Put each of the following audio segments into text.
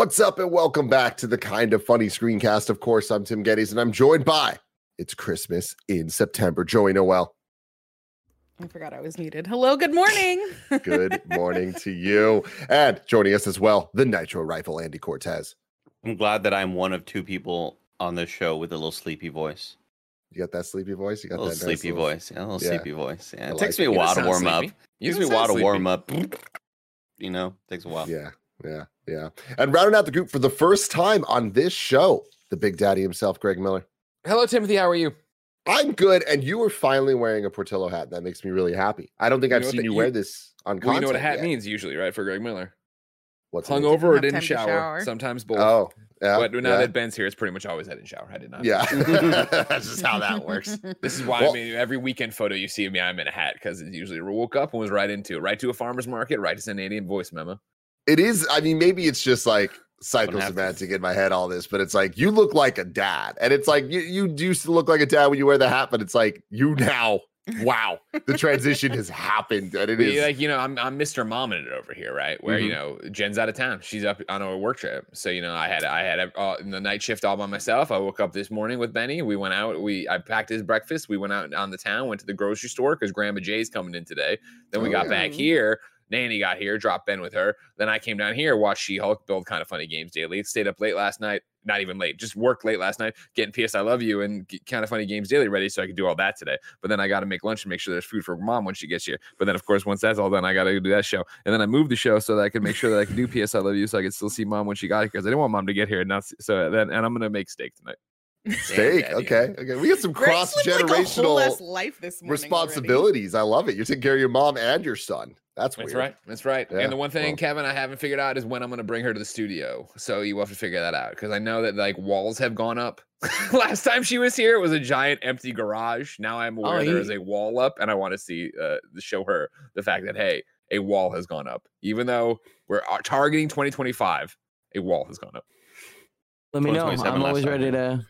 What's up, and welcome back to the kind of funny screencast. Of course, I'm Tim Gettys, and I'm joined by it's Christmas in September. Joey Noel. I forgot I was muted. Hello, good morning. Good morning to you. And joining us as well, the Nitro Rifle, Andy Cortez. I'm glad that I'm one of two people on this show with a little sleepy voice. You got that sleepy voice? You A got little that nice sleepy little- voice. Yeah, a little Yeah. sleepy voice. Yeah, I it takes like me a while to sound warm up. sleepy. You Takes me a while to warm up. You know, takes a while. Yeah, yeah, yeah. And rounding out the group for the first time on this show, the Big Daddy himself, Greg Miller. Hello, Timothy. How are you? I'm good, and you are finally wearing a Portillo hat. That makes me really happy. I don't think You I've seen that- you you- wear this on Well, you know what a hat yet. means usually, right? For Greg Miller. What's it mean? Hungover or didn't shower. shower. Sometimes both. Oh, yeah. but now yeah. that Ben's here, it's pretty much always I didn't shower. I did not. Yeah, that's just how that works. This is why Well- I mean every weekend photo you see of me, I'm in a hat because it's usually woke up and was right into it, right to a farmer's market, right to send an Indian voice memo. It is. I mean, maybe it's just like have to- psychosemantic in my head, all this, but it's like you look like a dad, and it's like you you do still look like a dad when you wear the hat, but it's like you now. Wow, the transition has happened, and it But, is. like you know, I'm I'm Mr. Mom in it over here, right? Where you Mhm. know Jen's out of town, she's up on a work trip, so you know I had I had uh, the night shift all by myself. I woke up this morning with Benny. We went out. We I packed his breakfast. We went out on the town, went to the grocery store because Grandma Jay's coming in today. Then we Oh, got yeah. back Mm. here. Nanny got here, dropped Ben with her. Then I came down here, watched She Hulk, build kind of funny games daily. Stayed up late last night, not even late, just worked late last night, getting PS I Love You and kind of funny games daily ready so I could do all that today. But then I got to make lunch and make sure there's food for mom when she gets here. But then, of course, once that's all done, I got to do that show. And then I moved the show so that I could make sure that I could do PS I Love You so I could still see mom when she got here because I didn't want mom to get here. And that's so then, and I'm going to make steak tonight. Steak. Daddy. Okay. Okay. We got some cross lived, like, generational life this morning already. responsibilities. I love it. You're taking care of your mom and your son. That's weird. That's right. That's right. Yeah, and the one thing, well. Kevin, I haven't figured out is when I'm going to bring her to the studio. So you have to figure that out because I know that like walls have gone up. Last time she was here, it was a giant empty garage. Now I'm aware Oh, there you- is a wall up, and I want to see uh, show her the fact that hey, a wall has gone up. Even though we're uh, targeting 2025, a wall has gone up. Let me know. I'm last always time. ready to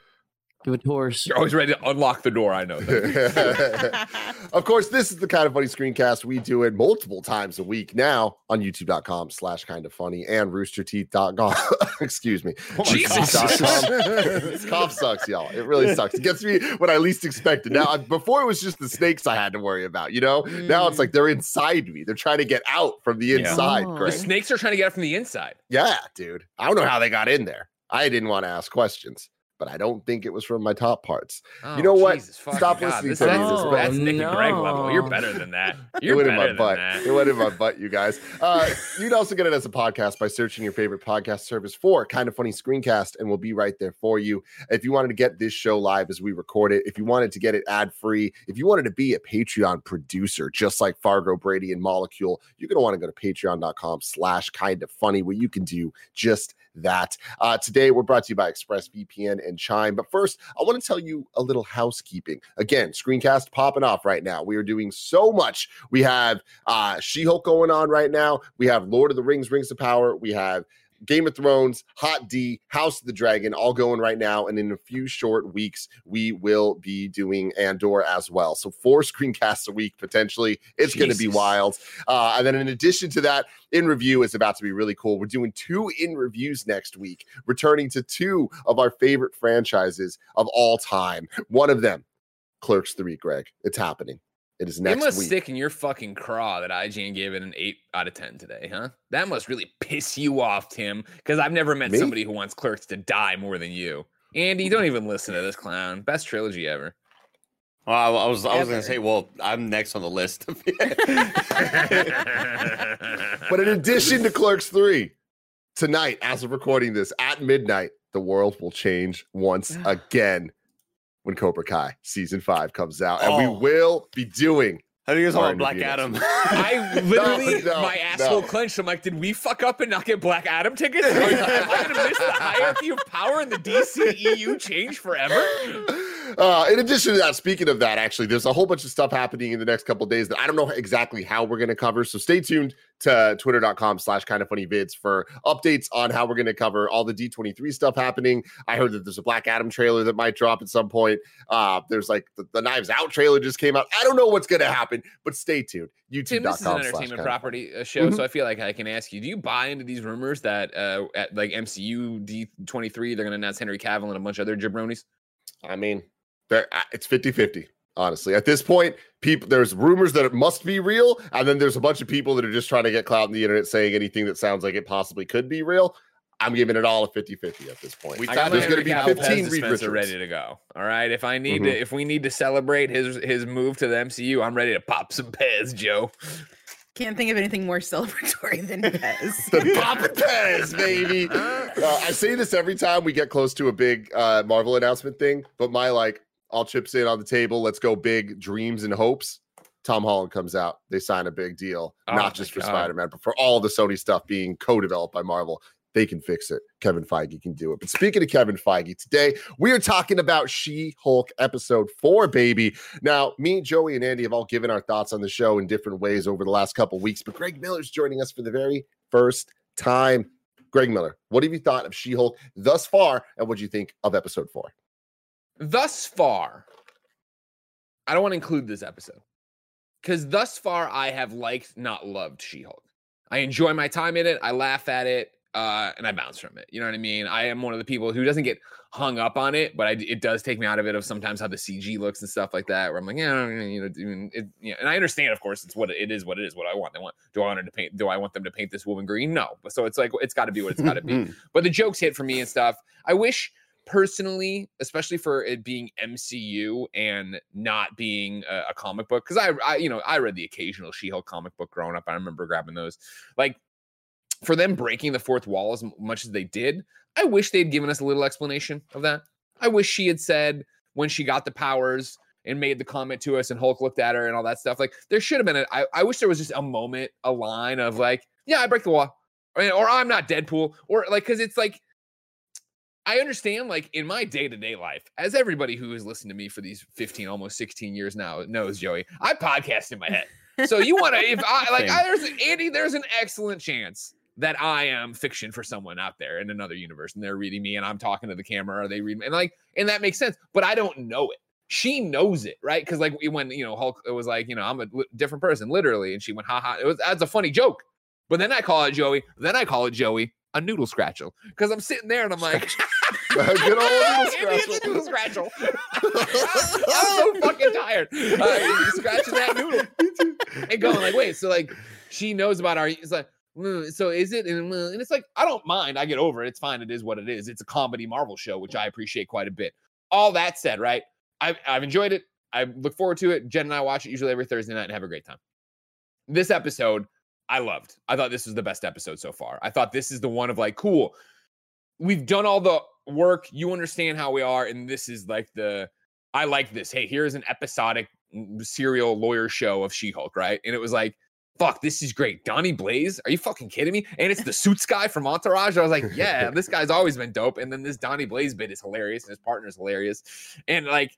give a tour. You're always ready to unlock the door. I know. That. of course, this is the kind of funny screencast. We do it multiple times a week now on youtube.com slash kind of funny and roosterteeth.com. Excuse me. Jesus. This cough sucks, y'all. It really sucks. It gets me when I least expected. Now, I- before it was just the snakes I had to worry about, you know? Now it's Mm. like they're inside me. They're trying to get out from the Yeah. inside, Oh. the snakes are trying to get it from the inside. Yeah, dude. I don't know how they got in there. I didn't want to ask questions, but I don't think it was from my top parts. Oh, know what? Jesus Stop God. listening This, to that's, me. This is that's Nick and Greg level. You're better than that. It You're went in better my butt. than that. It went in my butt, you guys. Uh, you'd also get it as a podcast by searching your favorite podcast service for Kind of Funny Screencast, and we'll be right there for you. If you wanted to get this show live as we record it, if you wanted to get it ad free, if you wanted to be a Patreon producer, just like Fargo, Brady, and Molecule, you're going to want to go to patreon.com slash kind of funny, where you can do just that. Uh, today, we're brought to you by ExpressVPN and Chime. But first, I want to tell you a little housekeeping. Again, screencast popping off right now. We are doing so much. We have uh, She Hulk going on right now. We have Lord of the Rings, Rings of Power. We have Game of Thrones, Hot D, House of the Dragon, all going right now. And in a few short weeks, we will be doing Andor as well. So four screencasts a week potentially. It's going to be wild. Uh, and then in addition to that, in review is about to be really cool. We're doing two in reviews next week, returning to two of our favorite franchises of all time. One of them, Clerks 3, Greg. It's happening. It is It must week. stick in your fucking craw that IGN gave it an eight out of ten today, huh? That must really piss you off, Tim. Because I've never met Me? somebody who wants clerks to die more than you. Andy, don't even listen to this clown. Best trilogy ever. Well, I, I was I was gonna say, well, I'm next on the list. But in addition to Clerks 3, tonight, as of recording this at midnight, the world will change once again. When Cobra Kai season five comes out, and we Oh. will be doing. How do you guys Our want Black interview Adam? I literally, no, my asshole no. clenched. I'm like, did we fuck up and not get Black Adam tickets? Am I gonna miss the hierarchy of power in the DCEU change forever? Uh, in addition to that, speaking of that, actually, there's a whole bunch of stuff happening in the next couple days that I don't know exactly how we're going to cover. So stay tuned to twitter.com slash kind of funny vids for updates on how we're going to cover all the D23 stuff happening. I heard that there's a Black Adam trailer that might drop at some point. Uh, there's like the, the Knives Out trailer just came out. I don't know what's going to happen, but stay tuned. Tim, YouTube.com this is an entertainment property uh, show, Mhm. so I feel like I can ask you: Do you buy into these rumors that uh, at like MCU D23 they're gonna announce Henry Cavill and a bunch of other jabronis? I mean, there uh, it's 50-50. Honestly, at this point, people there's rumors that it must be real, and then there's a bunch of people that are just trying to get clout on the internet saying anything that sounds like it possibly could be real. I'm giving it all a 50-50 at this point. We thought got there's my going to Henry be 15 Pez Reed Richards. ready to go. All right, if I need Mhm. to, if we need to celebrate his his move to the MCU, I'm ready to pop some Pez, Joe. Can't think of anything more celebratory than Pez. the Papa Pez, baby. Uh, I say this every time we get close to a big uh, Marvel announcement thing, but my like all chips in on the table. Let's go big dreams and hopes. Tom Holland comes out. They sign a big deal, Oh not just for Spider Man, but for all the Sony stuff being co developed by Marvel. They can fix it. Kevin Feige can do it. But speaking of Kevin Feige, today we are talking about She Hulk episode four, baby. Now, me, Joey, and Andy have all given our thoughts on the show in different ways over the last couple weeks, but Greg Miller's joining us for the very first time. Greg Miller, what have you thought of She Hulk thus far, and what do you think of episode four? Thus far, I don't want to include this episode because thus far I have liked, not loved She Hulk. I enjoy my time in it. I laugh at it, uh, and I bounce from it. You know what I mean? I am one of the people who doesn't get hung up on it, but I, it does take me out of it of sometimes how the CG looks and stuff like that. Where I'm like, yeah, you know, it, you know, and I understand, of course, it's what it is. What it is. What I want. They want. Do I want her to paint? Do I want them to paint this woman green? No. So it's like it's got to be what it's got to be but the jokes hit for me and stuff. I wish personally, especially for it being MCU and not being a, a comic book, because I, I, you know, I read the occasional She-Hulk comic book growing up. I remember grabbing those. Like for them breaking the fourth wall as much as they did, I wish they'd given us a little explanation of that. I wish she had said when she got the powers and made the comment to us and Hulk looked at her and all that stuff. Like there should have been a, I, I wish there was just a moment, a line of like, yeah, I break the wall. Or, or I'm not Deadpool. Or like, cause it's like, I understand, like in my day to day life, as everybody who has listened to me for these 15, almost 16 years now knows, Joey, I podcast in my head. So you want to, if I like, I, there's Andy, there's an excellent chance that I am fiction for someone out there in another universe, and they're reading me, and I'm talking to the camera, or they read me, and like, and that makes sense. But I don't know it. She knows it, right? Because like when you know Hulk, it was like, you know, I'm a li- different person, literally, and she went, ha ha. It was that's a funny joke. But then I call it Joey. Then I call it Joey a noodle scratchel because I'm sitting there and I'm like, Good old little Give me a scratch. noodle scratchel. I'm so fucking tired. Uh, scratching that noodle and going like, wait, so like she knows about our. It's like, "Mm, so is it? And, uh," and it's like, I don't mind. I get over it. It's fine. It is what it is. It's a comedy Marvel show, which I appreciate quite a bit. All that said, right? I've, I've enjoyed it. I look forward to it. Jen and I watch it usually every Thursday night and have a great time. This episode, I loved. I thought this was the best episode so far. I thought this is the one of like, cool. We've done all the work. You understand how we are, and this is like the. I like this. Hey, here's an episodic mm, serial lawyer show of She-Hulk, right? And it was like, fuck, this is great. Donnie Blaze, are you fucking kidding me? And it's the suits guy from Entourage. I was like, yeah, this guy's always been dope. And then this Donnie Blaze bit is hilarious, and his partner's hilarious. And like,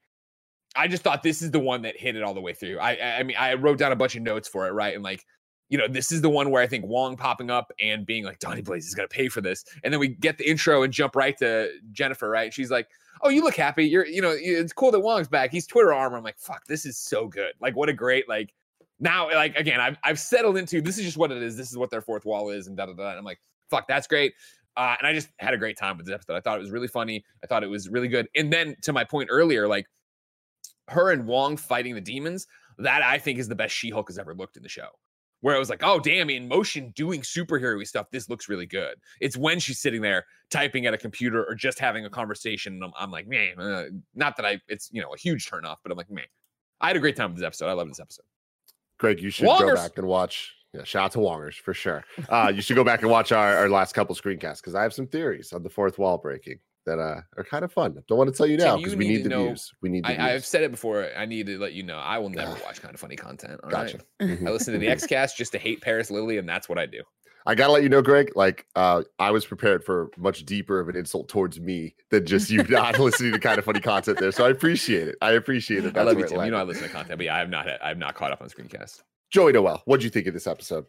I just thought this is the one that hit it all the way through. I, I, I mean, I wrote down a bunch of notes for it, right? And like, you know, this is the one where I think Wong popping up and being like, Donnie Blaze is gonna pay for this. And then we get the intro and jump right to Jennifer, right? She's like, Oh, you look happy. You're, you know, it's cool that Wong's back. He's Twitter armor. I'm like, fuck, this is so good. Like, what a great, like, now, like, again, I've, I've settled into this is just what it is. This is what their fourth wall is, and da da da. I'm like, fuck, that's great. Uh, and I just had a great time with this episode. I thought it was really funny. I thought it was really good. And then to my point earlier, like her and Wong fighting the demons, that I think is the best She Hulk has ever looked in the show. Where I was like, oh, damn, in motion doing superhero stuff, this looks really good. It's when she's sitting there typing at a computer or just having a conversation. And I'm, I'm like, man, uh, not that I, it's, you know, a huge turnoff, but I'm like, man, I had a great time with this episode. I love this episode. Greg, you should go back and watch. Yeah, shout out to Wongers for sure. Uh, you should go back and watch our, our last couple screencasts because I have some theories on the fourth wall breaking. That uh, are kind of fun. Don't want to tell you now because we need need the know- views. We need the I, I've said it before. I need to let you know. I will never watch kind of funny content. all right? Gotcha. Mhm. I listen to the Xcast just to hate Paris Lilly, and that's what I do. I gotta let you know, Greg. Like, uh, I was prepared for much deeper of an insult towards me than just you not listening to kind of funny content there. So I appreciate it. I appreciate it. I love you, it Tim. You know I listen to content, but yeah, I have not. I have not caught up on screencast. Joey Noel, what do you think of this episode?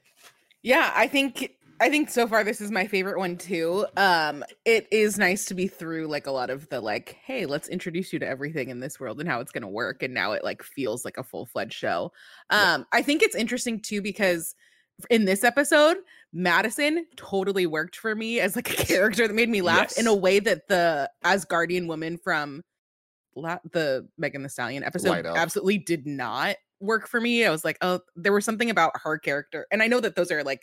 Yeah, I think I think so far this is my favorite one too. Um it is nice to be through like a lot of the like, hey, let's introduce you to everything in this world and how it's going to work and now it like feels like a full-fledged show. Yeah. Um I think it's interesting too because in this episode, Madison totally worked for me as like a character that made me laugh in a way that the Asgardian woman from la- the Megan Thee Stallion episode absolutely did not work for me. I was like, oh, there was something about her character. And I know that those are like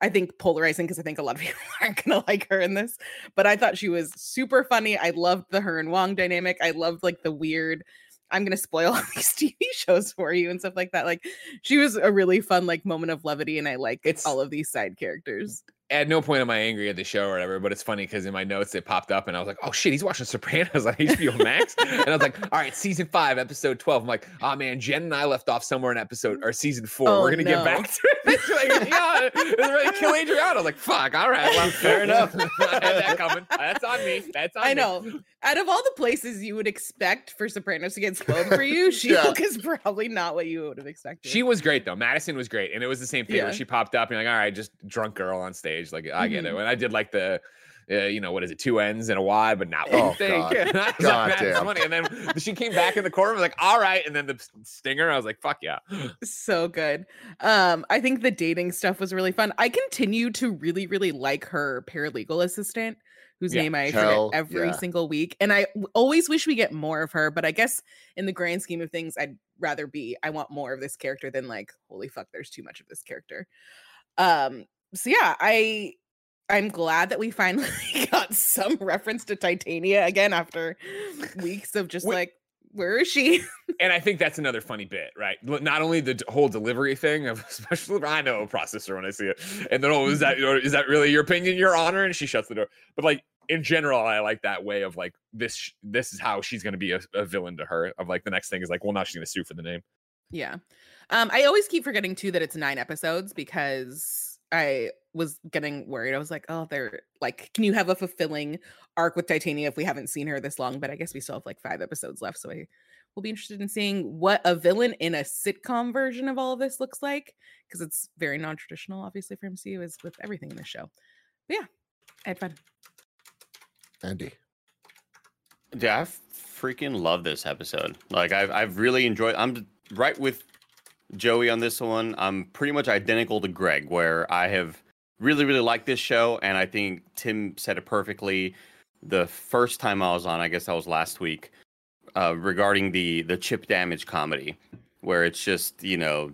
I think polarizing because I think a lot of people aren't gonna like her in this. But I thought she was super funny. I loved the her and Wong dynamic. I loved like the weird. I'm gonna spoil all these TV shows for you and stuff like that. Like she was a really fun like moment of levity, and I like It's- all of these side characters. At no point am I angry at the show or whatever, but it's funny because in my notes it popped up and I was like, "Oh shit, he's watching Sopranos on HBO Max," and I was like, "All right, season five, episode twelve. I'm like, "Oh man, Jen and I left off somewhere in episode or season four. Oh, We're gonna get back to it." She's like, yeah, it's ready to kill Adriana. I was like, "Fuck, all right, well, fair enough. I had that coming. That's on me. That's on me. I me." know. Out of all the places you would expect for Sopranos to get spoiled for you, She Yeah. Is probably not what you would have expected. She was great though. Madison was great, and it was the same thing Yeah. where she popped up and you're like, all right, just drunk girl on stage. Like I get it. And I did like the, uh, you know, what is it, two N's and a Y, but not what Oh, you think. God. And like, God damn. funny. And then she came back in the corner, I was like, all right. And then the stinger, I was like, fuck yeah. so good. Um, I think the dating stuff was really fun. I continue to really, really like her paralegal assistant, whose Yeah, name I Hell, forget every yeah. single week. And I always wish we get more of her, but I guess in the grand scheme of things, I'd rather be I want more of this character than like, holy fuck, there's too much of this character. Um, so yeah, I I'm glad that we finally got some reference to Titania again after weeks of just Wait- like, where is she? And I think that's another funny bit, right? Not only the whole delivery thing of special, I know a processor when I see it, and then oh, is that your- is that really your opinion, your honor? And she shuts the door. But like in general, I like that way of like this. This is how she's going to be a, a villain to her. Of like the next thing is like, well, now she's going to sue for the name. Yeah. Um, I always keep forgetting too that it's nine episodes because I was getting worried. I was like, oh, they're like, can you have a fulfilling arc with Titania if we haven't seen her this long? But I guess we still have like five episodes left. So I will be interested in seeing what a villain in a sitcom version of all of this looks like. Because it's very non-traditional, obviously, for MCU is with everything in the show. But yeah, I had fun. Andy. Yeah, I freaking love this episode. Like I've I've really enjoyed. I'm right with Joey on this one. I'm pretty much identical to Greg, where I have really really liked this show, and I think Tim said it perfectly. The first time I was on, I guess that was last week, uh, regarding the the chip damage comedy, where it's just you know,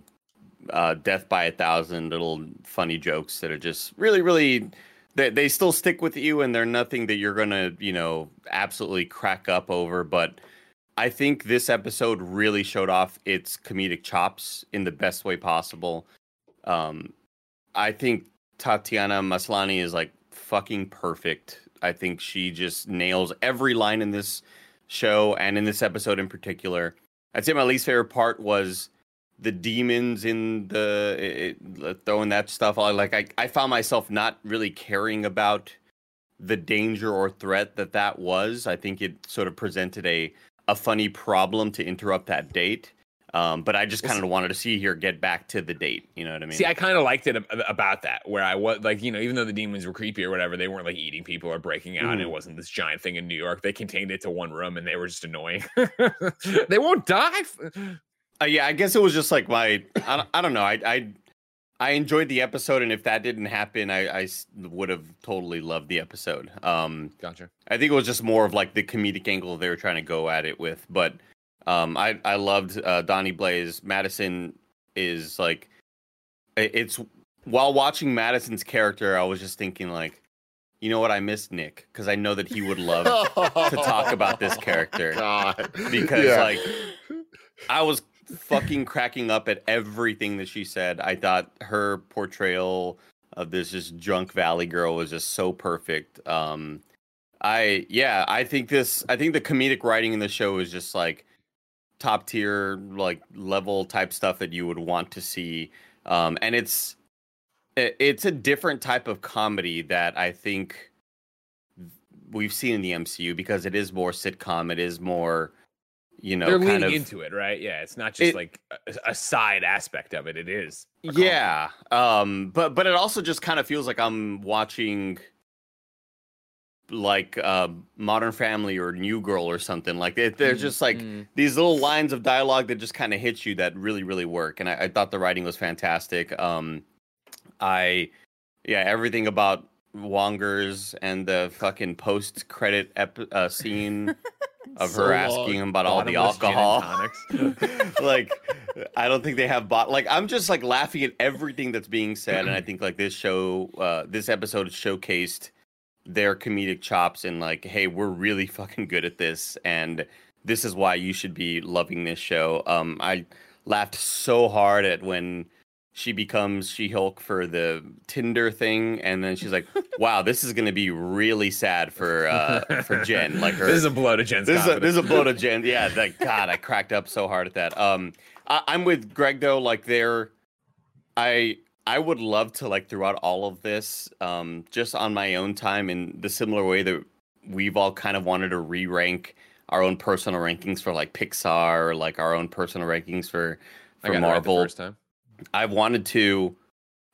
uh, death by a thousand little funny jokes that are just really really they, they still stick with you and they're nothing that you're gonna you know absolutely crack up over but i think this episode really showed off its comedic chops in the best way possible. Um i think tatiana maslany is like fucking perfect. I think she just nails every line in this show and in this episode in particular. I'd say my least favorite part was the demons in the it, it- throwing that stuff on. Like I, I found myself not really caring about the danger or threat that that was. I think it sort of presented a a funny problem to interrupt that date um, but i just kind of wanted to see here get back to the date you know what i mean See, I kind of liked it ab- about that, where I was like, you know, even though the demons were creepy or whatever, they weren't like eating people or breaking out. And it Mhm. wasn't this giant thing in New York. They contained it to one room, and they were just annoying. they won't die. f- Uh, yeah, I guess it was just like my I, don't- I don't know. I I I enjoyed the episode, and if that didn't happen, I I would have totally loved the episode. Um, Gotcha. I think it was just more of like the comedic angle they were trying to go at it with. But um, I I loved uh, Donnie Blaze. Madison is like it's while watching Madison's character, I was just thinking like, you know what, I missed Nick because I know that he would love to talk about this character. God. because Yeah. like I was fucking cracking up at everything that she said. I thought her portrayal of this just drunk valley girl was just so perfect. Um I yeah, I think this I think the comedic writing in the show is just like top tier like level type stuff that you would want to see. Um and it's it's a different type of comedy that I think we've seen in the MCU because it is more sitcom, it is more you know They're kind leaning of into it, right? Yeah, it's not just It- like a, a side aspect of it. It is. yeah um but but it also just kind of feels like i'm watching like uh modern family or new girl or something like it, they're Mm, just like mm. these little lines of dialogue that just kind of hit you that really really work and I, I thought the writing was fantastic um i yeah everything about wongers and the fucking post credit ep- uh, scene of So her long. asking him about all the Bottomless alcohol like i don't think they have bought. like i'm just like laughing at everything that's being said and i think like this show uh this episode showcased their comedic chops and like hey we're really fucking good at this and this is why you should be loving this show um i laughed so hard at when she becomes she-hulk for the tinder thing and then she's like wow this is going to be really sad for uh for jen like her this is a blow to Jen's this is a, this is a blow to Jen. Yeah, like God, I cracked up so hard at that. Um, I, I'm with Greg though. Like there, I I would love to like throughout all of this, um, just on my own time in the similar way that we've all kind of wanted to re-rank our own personal rankings for like Pixar or like our own personal rankings for I for right the Marvel. first time. I've wanted to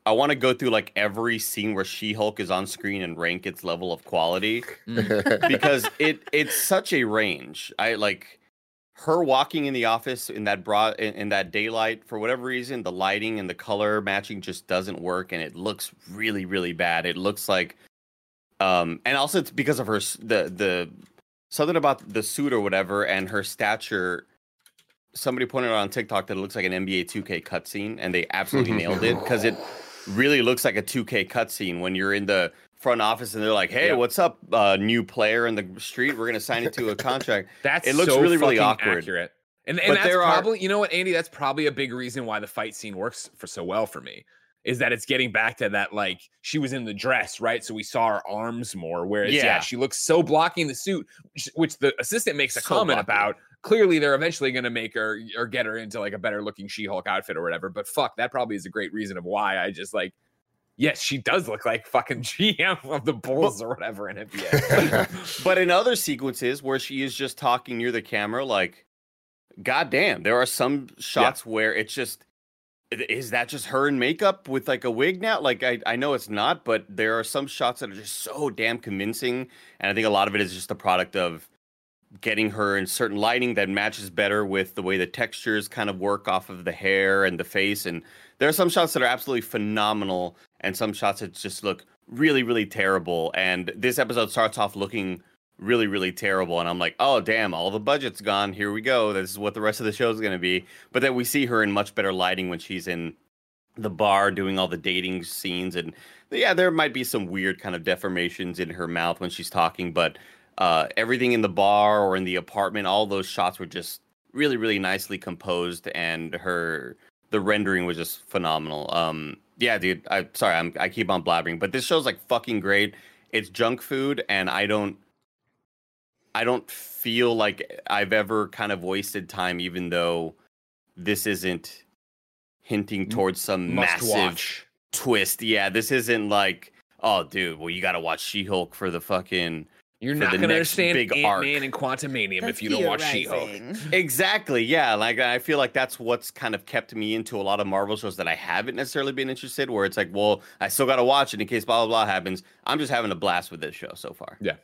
I want to go through like every scene where She-Hulk is on screen and rank its level of quality because it it's such a range. I like her walking in the office in that broad in, in that daylight for whatever reason the lighting and the color matching just doesn't work and it looks really really bad. It looks like um and also it's because of her the the something about the suit or whatever and her stature somebody pointed out on TikTok that it looks like an NBA 2K cutscene and they absolutely nailed it because it really looks like a 2K cutscene when you're in the front office and they're like, "Hey, what's up, uh, new player in the street? We're gonna sign it to a contract." That's It looks so really, really awkward. accurate. And, and But that's there are- probably, you know what, Andy, that's probably a big reason why the fight scene works for so well for me. Is that it's getting back to that like she was in the dress, right? So we saw her arms more. Whereas, yeah, Yeah. she looks so blocking the suit, which, the assistant makes a So comment about. Clearly, they're eventually going to make her or get her into like a better looking She Hulk outfit or whatever. But fuck, that probably is a great reason of why I just like, yes, she does look like fucking GM of the Bulls or whatever in NBA. but in other sequences where she is just talking near the camera, like, goddamn, there are some shots where it's just. Is that just her in makeup with like a wig now? Like I, I know it's not, but there are some shots that are just so damn convincing, and I think a lot of it is just the product of getting her in certain lighting that matches better with the way the textures kind of work off of the hair and the face. And there are some shots that are absolutely phenomenal, and some shots that just look really, really terrible. And this episode starts off looking really, really terrible. And I'm like, oh, damn, all the budget's gone. Here we go. This is what the rest of the show is going to be. But then we see her in much better lighting when she's in the bar doing all the dating scenes. And yeah, there might be some weird kind of deformations in her mouth when she's talking, but uh, everything in the bar or in the apartment, all those shots were just really, really nicely composed, and her the rendering was just phenomenal. Um, yeah, dude. I sorry, I'm I keep on blabbering, but this show's like fucking great. It's junk food, and I don't, I don't feel like I've ever kind of wasted time, even though this isn't hinting towards some Must massive watch. twist. Yeah, this isn't like, oh, dude, well, you got to watch She Hulk for the fucking You're not going to understand big Ant Man and Quantumania The if you don't watch She Hulk. Exactly. Yeah. Like I feel like that's what's kind of kept me into a lot of Marvel shows that I haven't necessarily been interested. Where it's like, well, I still got to watch it in case blah blah blah happens. I'm just having a blast with this show so far. Yeah.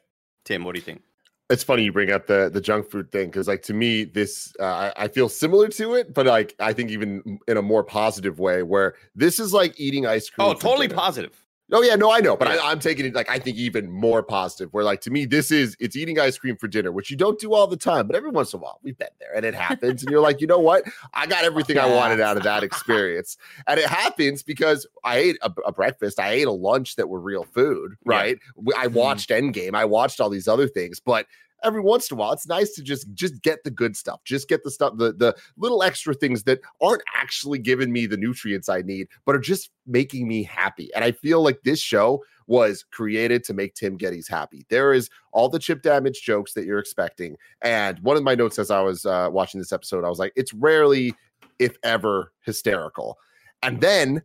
Tim, what do you think? It's funny you bring up the the junk food thing because like to me this uh, I, I feel similar to it but like i think even in a more positive way where this is like eating ice cream Oh, totally dinner. positive. Oh yeah no i know but Yeah. I, i'm taking it like i think even more positive where like to me this is it's eating ice cream for dinner which you don't do all the time but every once in a while we've been there and it happens and you're like you know what? I got everything i wanted out of that experience. And it happens because i ate a, a breakfast i ate a lunch that were real food right? We- i mm-hmm. watched endgame i watched all these other things but every once in a while it's nice to just just get the good stuff just get the stuff the the little extra things that aren't actually giving me the nutrients i need but are just making me happy and i feel like this show was created to make Tim gettys happy. There is all the chip damage jokes that you're expecting. And one of my notes as I was uh, watching this episode, I was like, it's rarely, if ever, hysterical. And then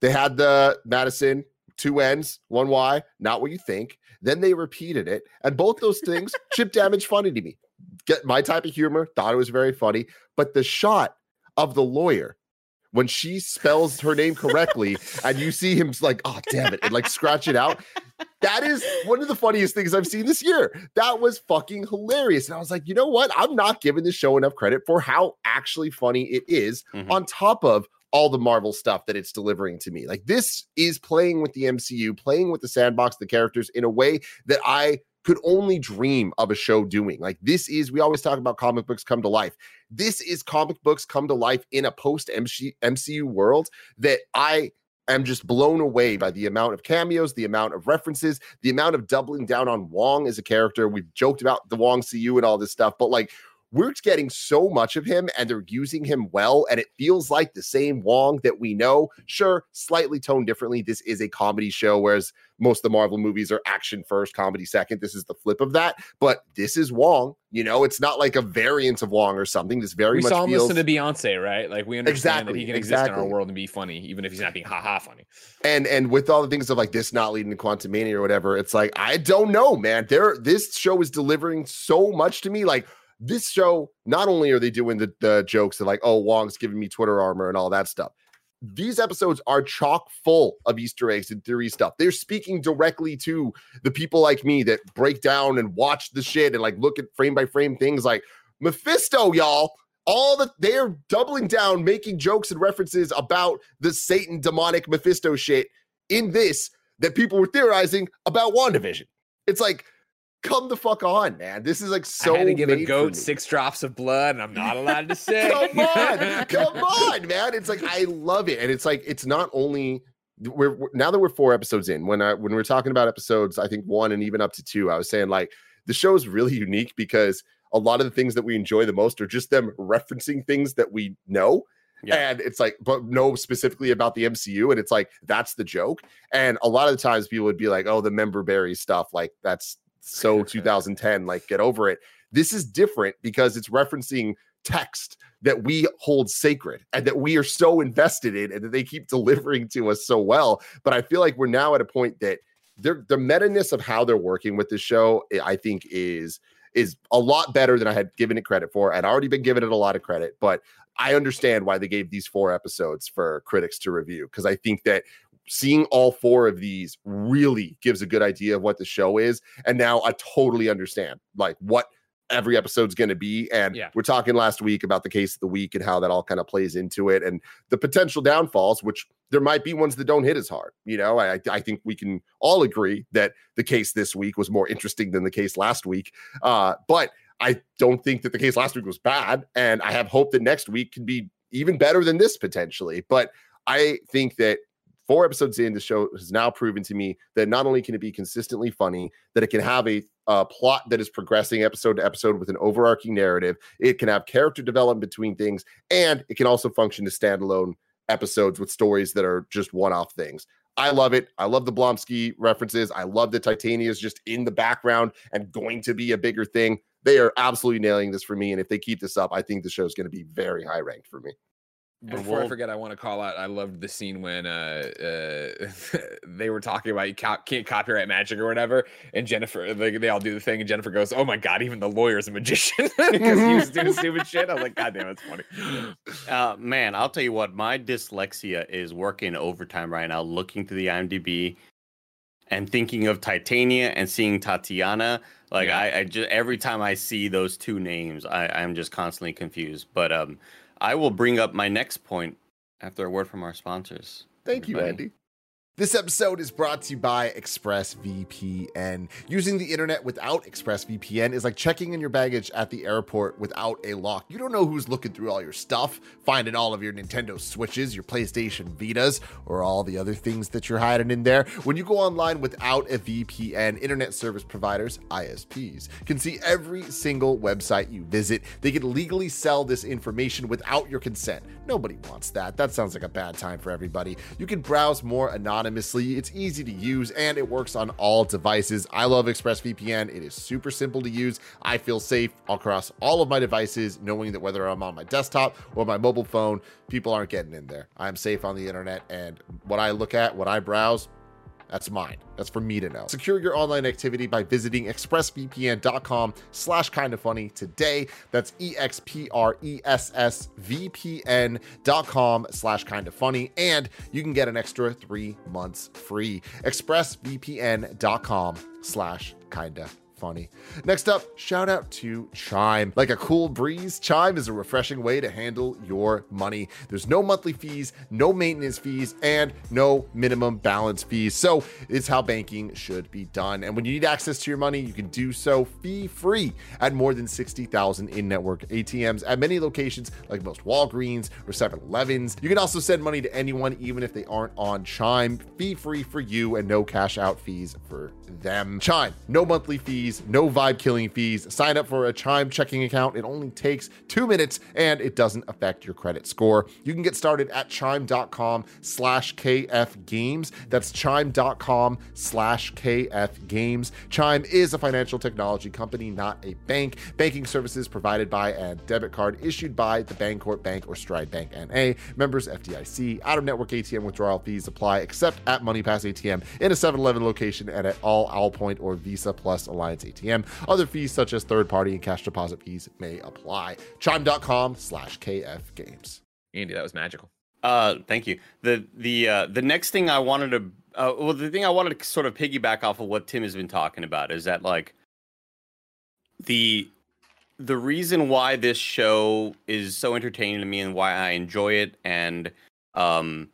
they had the Madison two N's, one Y, not what you think. Then they repeated it. And both those things, chip damage funny to me. Get my type of humor, thought it was very funny. But the shot of the lawyer when she spells her name correctly and you see him like, oh damn it, and like scratch it out. That is one of the funniest things I've seen this year. That was fucking hilarious. And I was like, you know what? I'm not giving this show enough credit for how actually funny it is, Mhm. on top of all the Marvel stuff that it's delivering to me. Like this is playing with the MCU, playing with the sandbox, the characters in a way that I could only dream of a show doing. Like this is we always talk about comic books come to life. This is comic books come to life in a post MCU world that I am just blown away by the amount of cameos, the amount of references, the amount of doubling down on Wong as a character. We've joked about the Wong CU and all this stuff, but like we're getting so much of him and they're using him well and it feels like the same wong that we know. Sure slightly toned differently. This is a comedy show whereas most of the marvel movies are action first comedy second. This is the flip of that. But this is wong you know? It's not like a variant of wong or something. This very we much saw him feels listen to Beyonce, right? Like we understand that he can exist in our world and be funny, even if he's not being ha ha funny. and and with all the things of like this not leading to quantumania or whatever it's like i don't know man. There this show is delivering so much to me. Like this show not only are they doing the, the jokes of like oh wong's giving me twitter armor and all that stuff these episodes are chock full of easter eggs and theory stuff. They're speaking directly to the people like me that break down and watch the shit and like look at frame by frame things like mephisto y'all. All the they're doubling down making jokes and references about the satan demonic mephisto shit in this that people were theorizing about wandavision. It's like come the fuck on man. This is like so I had to give a goat six drops of blood, and I'm not allowed to say. come on come on man. It's like i love it. And it's like it's not only we're we're- now that we're four episodes in when i when we're talking about episodes i think one and even up to two i was saying like the show is really unique because a lot of the things that we enjoy the most are just them referencing things that we know. Yeah. and it's like but no specifically about the mcu and it's like that's the joke. And a lot of the times people would be like oh the member berry stuff like that's so 2010 like get over it. This is different because it's referencing text that we hold sacred and that we are so invested in and that they keep delivering to us so well. But i feel like we're now at a point that they're, the meta-ness of how they're working with this show i I think is is a lot better than i had given it credit for. I'd already been giving it a lot of credit but i understand why they gave these four episodes for critics to review because i think that seeing all four of these really gives a good idea of what the show is. And now i totally understand like what every episode's going to be. And Yeah. we're talking last week about the case of the week and how that all kind of plays into it and the potential downfalls which there might be ones that don't hit as hard you know? I i think we can all agree that the case this week was more interesting than the case last week. Uh but i don't think that the case last week was bad and i have hope that next week can be even better than this potentially. But i think that four episodes in the show has now proven to me that not only can it be consistently funny that it can have a uh, plot that is progressing episode to episode with an overarching narrative it can have character development between things and it can also function as standalone episodes with stories that are just one-off things I love it. I love the Blonsky references. I love that Titania is just in the background and going to be a bigger thing. They are absolutely nailing this for me. And if they keep this up, I think the show is going to be very high ranked for me. Before I we'll- forget, I want to call out. I loved the scene when uh, uh they were talking about you can't copyright magic or whatever, and Jennifer they, they all do the thing, and Jennifer goes, "Oh my god, even the lawyer's a magician because he was doing stupid shit." I was like, "God damn, it's funny." Uh, man, I'll tell you what, my dyslexia is working overtime right now, looking through the IMDb and thinking of Titania and seeing Tatiana. Like Yeah. I, I just every time I see those two names, I, I'm just constantly confused. But um, I will bring up my next point after a word from our sponsors. Thank you, Andy. This episode is brought to you by ExpressVPN. Using the internet without ExpressVPN is like checking in your baggage at the airport without a lock. You don't know who's looking through all your stuff, finding all of your Nintendo Switches, your PlayStation Vitas, or all the other things that you're hiding in there. When you go online without a VPN, internet service providers, ISPs, can see every single website you visit. They can legally sell this information without your consent. Nobody wants that. That sounds like a bad time for everybody. You can browse more anonymously anonymously. It's easy to use and it works on all devices. I love ExpressVPN. It is super simple to use. I feel safe across all of my devices, knowing that whether I'm on my desktop or my mobile phone, people aren't getting in there. I'm safe on the internet, and what I look at, what I browse, that's mine. That's for me to know. Secure your online activity by visiting expressvpn.com slash kind of funny today. That's E-X-P-R-E-S-S-V-P-N.com slash kind of funny. And you can get an extra three months free. expressvpn.com slash kinda funny. Next up, shout out to Chime. Like a cool breeze, Chime is a refreshing way to handle your money. There's no monthly fees, no maintenance fees, and no minimum balance fees. So it's how banking should be done. And when you need access to your money, you can do so fee free at more than 60,000 in network ATMs at many locations like most Walgreens or 7 Elevens. You can also send money to anyone, even if they aren't on Chime, fee free for you and no cash out fees for them. Chime, no monthly fees, no vibe killing fees. Sign up for a Chime checking account. It only takes two minutes and it doesn't affect your credit score. You can get started at chime.com slash KF games. That's chime.com slash KF games. Chime is a financial technology company, not a bank. Banking services provided by and debit card issued by the Bancorp Bank or Stride Bank NA. Members FDIC. Out of network ATM withdrawal fees apply except at MoneyPass ATM in a 7 Eleven location and at all Allpoint or Visa Plus Alliance ATM. Other fees such as third party and cash deposit fees may apply. Chime.com slash KF games. Andy, that was magical. Uh, thank you. The the uh, the next thing I wanted to uh, well, the thing I wanted to sort of piggyback off of what Tim has been talking about is that like the the reason why this show is so entertaining to me and why I enjoy it and um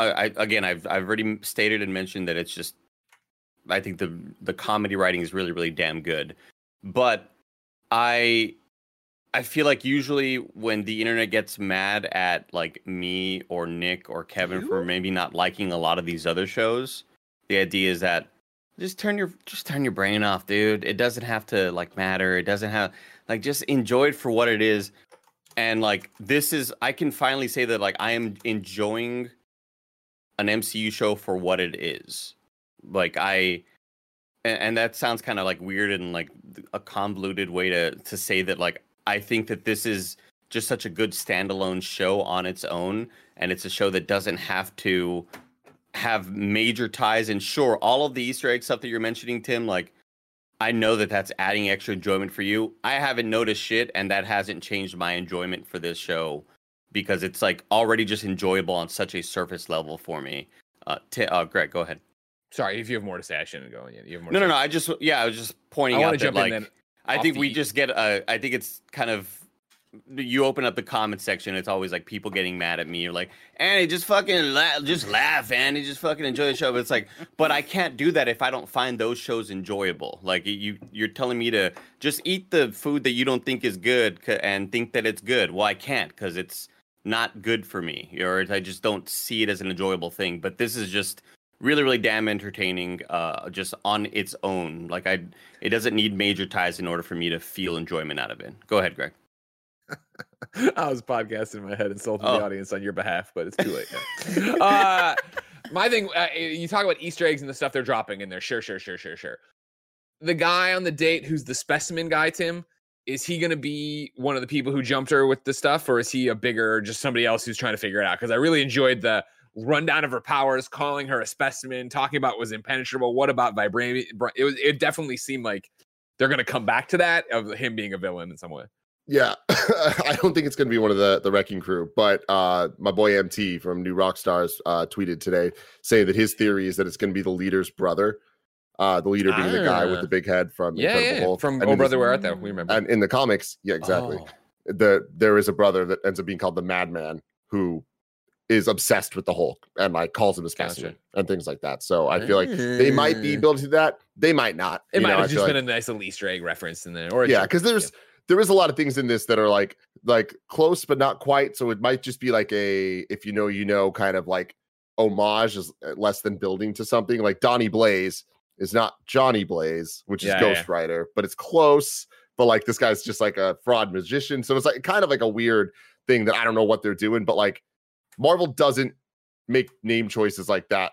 I, I again I've I've already stated and mentioned that it's just I think the the comedy writing is really really damn good. But I I feel like usually when the internet gets mad at like me or Nick or Kevin for maybe not liking a lot of these other shows, the idea is that just turn your just turn your brain off, dude. It doesn't have to like matter. It doesn't have like just enjoy it for what it is. And like this is I can finally say that like I am enjoying an MCU show for what it is. Like I and, and that sounds kind of like weird and like a convoluted way to to say that like I think that this is just such a good standalone show on its own and it's a show that doesn't have to have major ties and sure all of the easter egg stuff that you're mentioning tim like i know that that's adding extra enjoyment for you. I haven't noticed shit and that hasn't changed my enjoyment for this show because it's like already just enjoyable on such a surface level for me. Uh, t- uh greg go ahead Sorry, if you have more to say, I shouldn't go. You have more no no no i just yeah i was just pointing I out that like. I think we just get uh I think it's kind of you open up the comment section, it's always like people getting mad at me. You're like, Andy, just fucking la- just laugh, Andy, just fucking enjoy the show. But it's like, but I can't do that if I don't find those shows enjoyable. Like you, you're telling me to just eat the food that you don't think is good and think that it's good. Well, I can't because it's not good for me, or I just don't see it as an enjoyable thing. But this is just really, really damn entertaining, uh, just on its own. Like I, it doesn't need major ties in order for me to feel enjoyment out of it. Go ahead, Greg. I was podcasting in my head, insulting Oh. the audience on your behalf, but it's too late now. uh, my thing, uh, you talk about Easter eggs and the stuff they're dropping in there. Sure, sure, sure, sure, sure. The guy on the date who's the specimen guy, Tim, is he going to be one of the people who jumped her with the stuff, or is he a bigger, just somebody else who's trying to figure it out? Because I really enjoyed the rundown of her powers, calling her a specimen, talking about was impenetrable. What about vibranium? It was. It definitely seemed like they're going to come back to that of him being a villain in some way. Yeah, I don't think it's going to be one of the the wrecking crew, but uh, my boy MT from New Rockstars uh, tweeted today saying that his theory is that it's going to be the leader's brother, uh, the leader being the guy with Ah. the big head from Yeah, Incredible yeah, Hulk. from And Oh Brother this- Where Art Thou? We remember. And in the comics, yeah, exactly. Oh. The there is a brother that ends up being called the Madman who is obsessed with the Hulk and like calls him specimen Gotcha. and things like that. So I feel like they might be building to that. They might not. It you might know, have just like- been a nice little Easter egg reference in there, or yeah because there's there is a lot of things in this that are like like close but not quite so it might just be like a if you know you know kind of like homage is uh, less than building to something like donnie blaze is not johnny blaze which is Yeah, yeah. ghost rider but it's close but like this guy's just like a fraud magician so it's like kind of like a weird thing that i don't know what they're doing but like marvel doesn't make name choices like that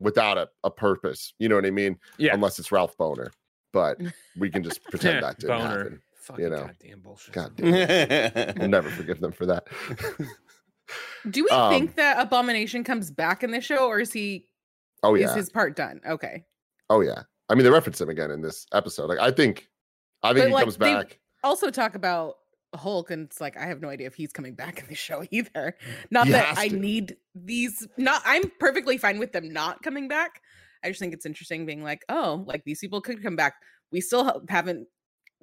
without a, a purpose. You know what I mean? Yeah. Unless it's Ralph Bohner, but we can just pretend that didn't Boner. happen. Fucking know. goddamn bullshit. God damn, it. we'll never forgive them for that. Do we Um, think that Abomination comes back in the show, or is he oh yeah, is his part done? Okay. oh yeah. I mean, they reference him again in this episode. Like, I think, I think But, he like, comes they- back. Also talk about Hulk, and it's like I have no idea if he's coming back in the show either. Not He that I to. need these. Not I'm perfectly fine with them not coming back. I just think it's interesting being like, oh, like these people could come back. We still haven't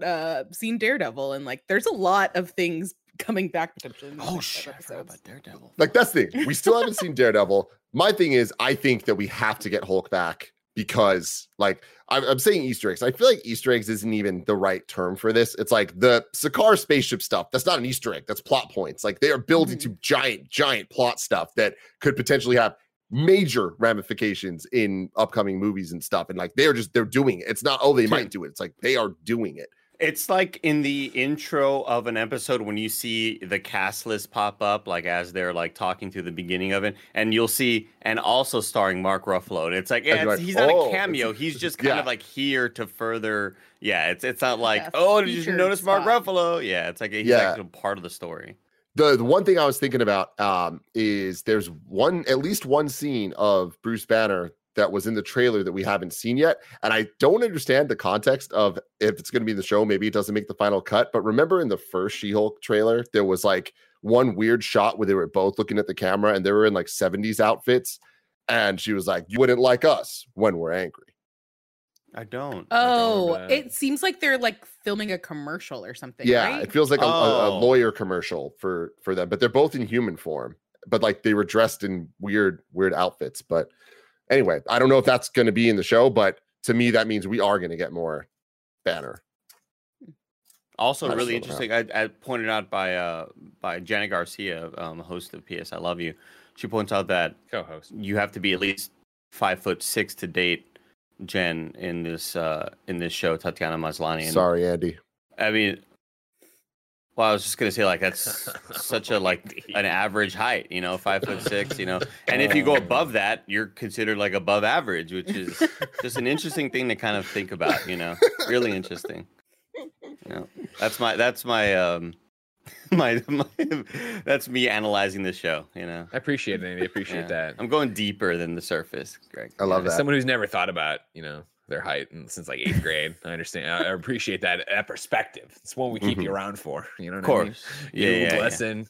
uh seen Daredevil, and like there's a lot of things coming back potentially. Oh shit! I episodes. about Daredevil. Like that's the thing. We still haven't seen Daredevil. My thing is, I think that we have to get Hulk back because, like, I'm, I'm saying Easter eggs. I feel like Easter eggs isn't even the right term for this. It's like the Sakaar spaceship stuff. That's not an Easter egg. That's plot points. Like they are building mm-hmm. to giant, giant plot stuff that could potentially have major ramifications in upcoming movies and stuff. And like they're just they're doing it. It's not oh they might do it. It's like they are doing it. It's like in the intro of an episode when you see the cast list pop up, like as they're like talking to the beginning of it, and you'll see, and also starring Mark Ruffalo. And it's like, yeah, you're it's- like, he's not "Oh, a cameo. He's just kind yeah. of like here to further. Yeah, it's it's not like, Yeah, oh, did you featured notice Mark spot. Ruffalo? Yeah, it's like he's Yeah. actually part of the story. the the one thing I was thinking about um is there's one at least one scene of Bruce Banner that was in the trailer that we haven't seen yet and I don't understand the context of if it's going to be in the show maybe it doesn't make the final cut but remember in the first She-Hulk trailer there was like one weird shot where they were both looking at the camera and they were in like 70s outfits and she was like you wouldn't like us when we're angry I don't. Oh, remember that. it seems like they're like filming a commercial or something. yeah right? it feels like a, a, a Oh. lawyer commercial for for them but they're both in human form but like they were dressed in weird weird outfits but anyway i don't know if that's going to be in the show but to me that means we are going to get more banner Also, Not really interesting. I, I pointed out by uh by Janet Garcia, um, host of PS I Love You. She points out that Co-host. you have to be at least five foot six to date Jen in this uh in this show, Tatiana Maslany. And sorry andy I mean, well, I was just gonna say like that's such a like an average height, you know, five foot six, you know, and if you go above that, you're considered like above average, which is just an interesting thing to kind of think about, you know, really interesting. You know, that's my that's my um my, my that's me analyzing the show, you know. I appreciate it, Andy. I appreciate Yeah. that. I'm going deeper than the surface, Greg. i love As that someone who's never thought about, you know, their height and since like eighth grade, I understand. I I appreciate that, that perspective. It's one we keep you around for. You know, Of what I mean? course, yeah, You, yeah, yeah. Lesson,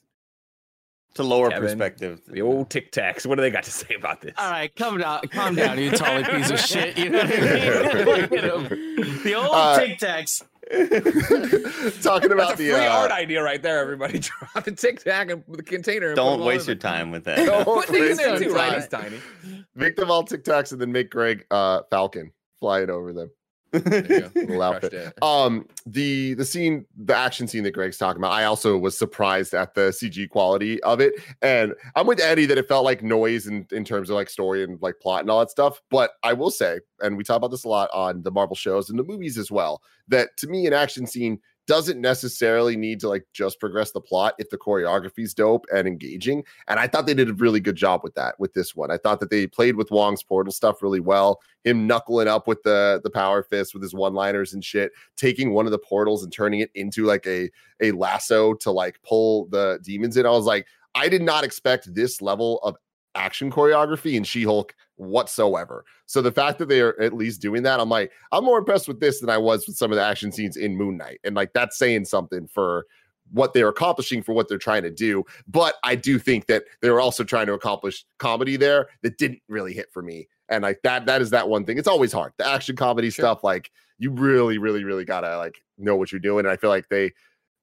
It's a lower Kevin, perspective. the old Tic Tacs. What do they got to say about this? All right, calm down, calm down, you tall piece of shit. You know what I mean? Look at him. The old Uh, Tic Tacs. talking about That's a the free uh, art idea right there, everybody. Drop the Tic Tac and the container. Don't them waste your there. time with that. Don't Put things in there too, right? time. He's tiny. make them all tic tacs and then make greg uh falcon fly it over them There you go. Little outfit. um the the scene the action scene that greg's talking about i also was surprised at the cg quality of it and i'm with eddie that it felt like noise in, in terms of like story and like plot and all that stuff but i will say and we talk about this a lot on the marvel shows and the movies as well that to me an action scene doesn't necessarily need to like just progress the plot if the choreography's dope and engaging and i thought they did a really good job with that with this one. I thought that they played with wong's portal stuff really well him knuckling up with the the power fist with his one liners and shit taking one of the portals and turning it into like a a lasso to like pull the demons in. I was like i did not expect this level of action choreography in she-hulk whatsoever. So the fact that they are at least doing that i'm like i'm more impressed with this than i was with some of the action scenes in moon knight. And like that's saying something for what they're accomplishing for what they're trying to do. But i do think that they were also trying to accomplish comedy there that didn't really hit for me. And like that that is that one thing. It's always hard. The action comedy Sure. stuff like you really really really gotta like know what you're doing. And i feel like they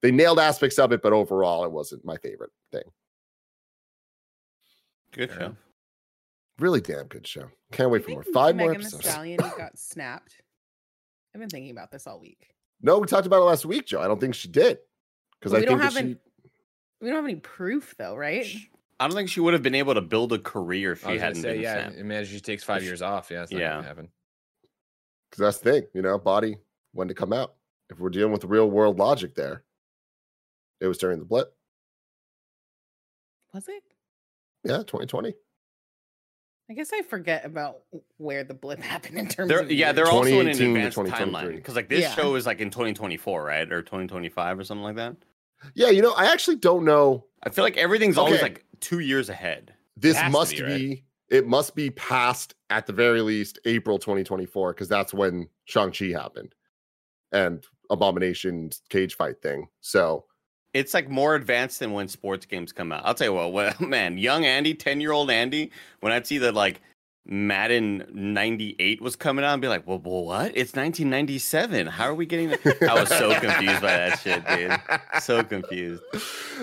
they nailed aspects of it but overall it wasn't my favorite thing Good show. really damn good show can't wait for more think five more Megan Thee episodes Stallion got snapped. I've been thinking about this all week. no we talked about it last week joe i don't think she did because Well, i we think don't that have she any- We don't have any proof though, right? I don't think she would have been able to build a career if I she hadn't say, been yeah. snapped. Imagine she takes five If- years off. Yeah, it's not Yeah. gonna happen. because that's the thing you know body when to come out if we're dealing with real world logic there it was during the blip Was it? Yeah 2020 I guess I forget about where the blip happened in terms They're, of yeah, years. they're also in an advanced 2023. timeline because like this Yeah. show is like in 2024, right, or 2025 or something like that. Yeah, you know, I actually don't know. I feel like everything's always like two years ahead. This must be, be, right? it must be past at the very least April 2024 because that's when Shang-Chi happened and Abomination's cage fight thing. So It's like more advanced than when sports games come out. I'll tell you what, well, man, young Andy, 10 year old Andy, when I'd see that like Madden 98 was coming out, I'd be like, well, what? It's 1997. How are we getting that? I was so confused by that shit, dude. So confused.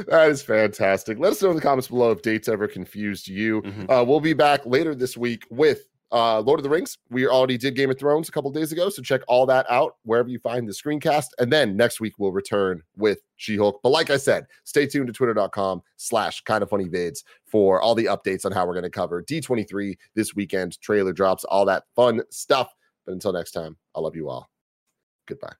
that is fantastic. Let us know in the comments below if dates ever confused you. Mhm. Uh, we'll be back later this week with uh, Lord of the Rings. We already did Game of Thrones a couple days ago, so check all that out wherever you find the screencast. And then next week we'll return with She-Hulk. But like I said, stay tuned to twitter.com slash kind of funny vids for all the updates on how we're going to cover D23 this weekend, trailer drops, all that fun stuff. But until next time, I love you all. Goodbye.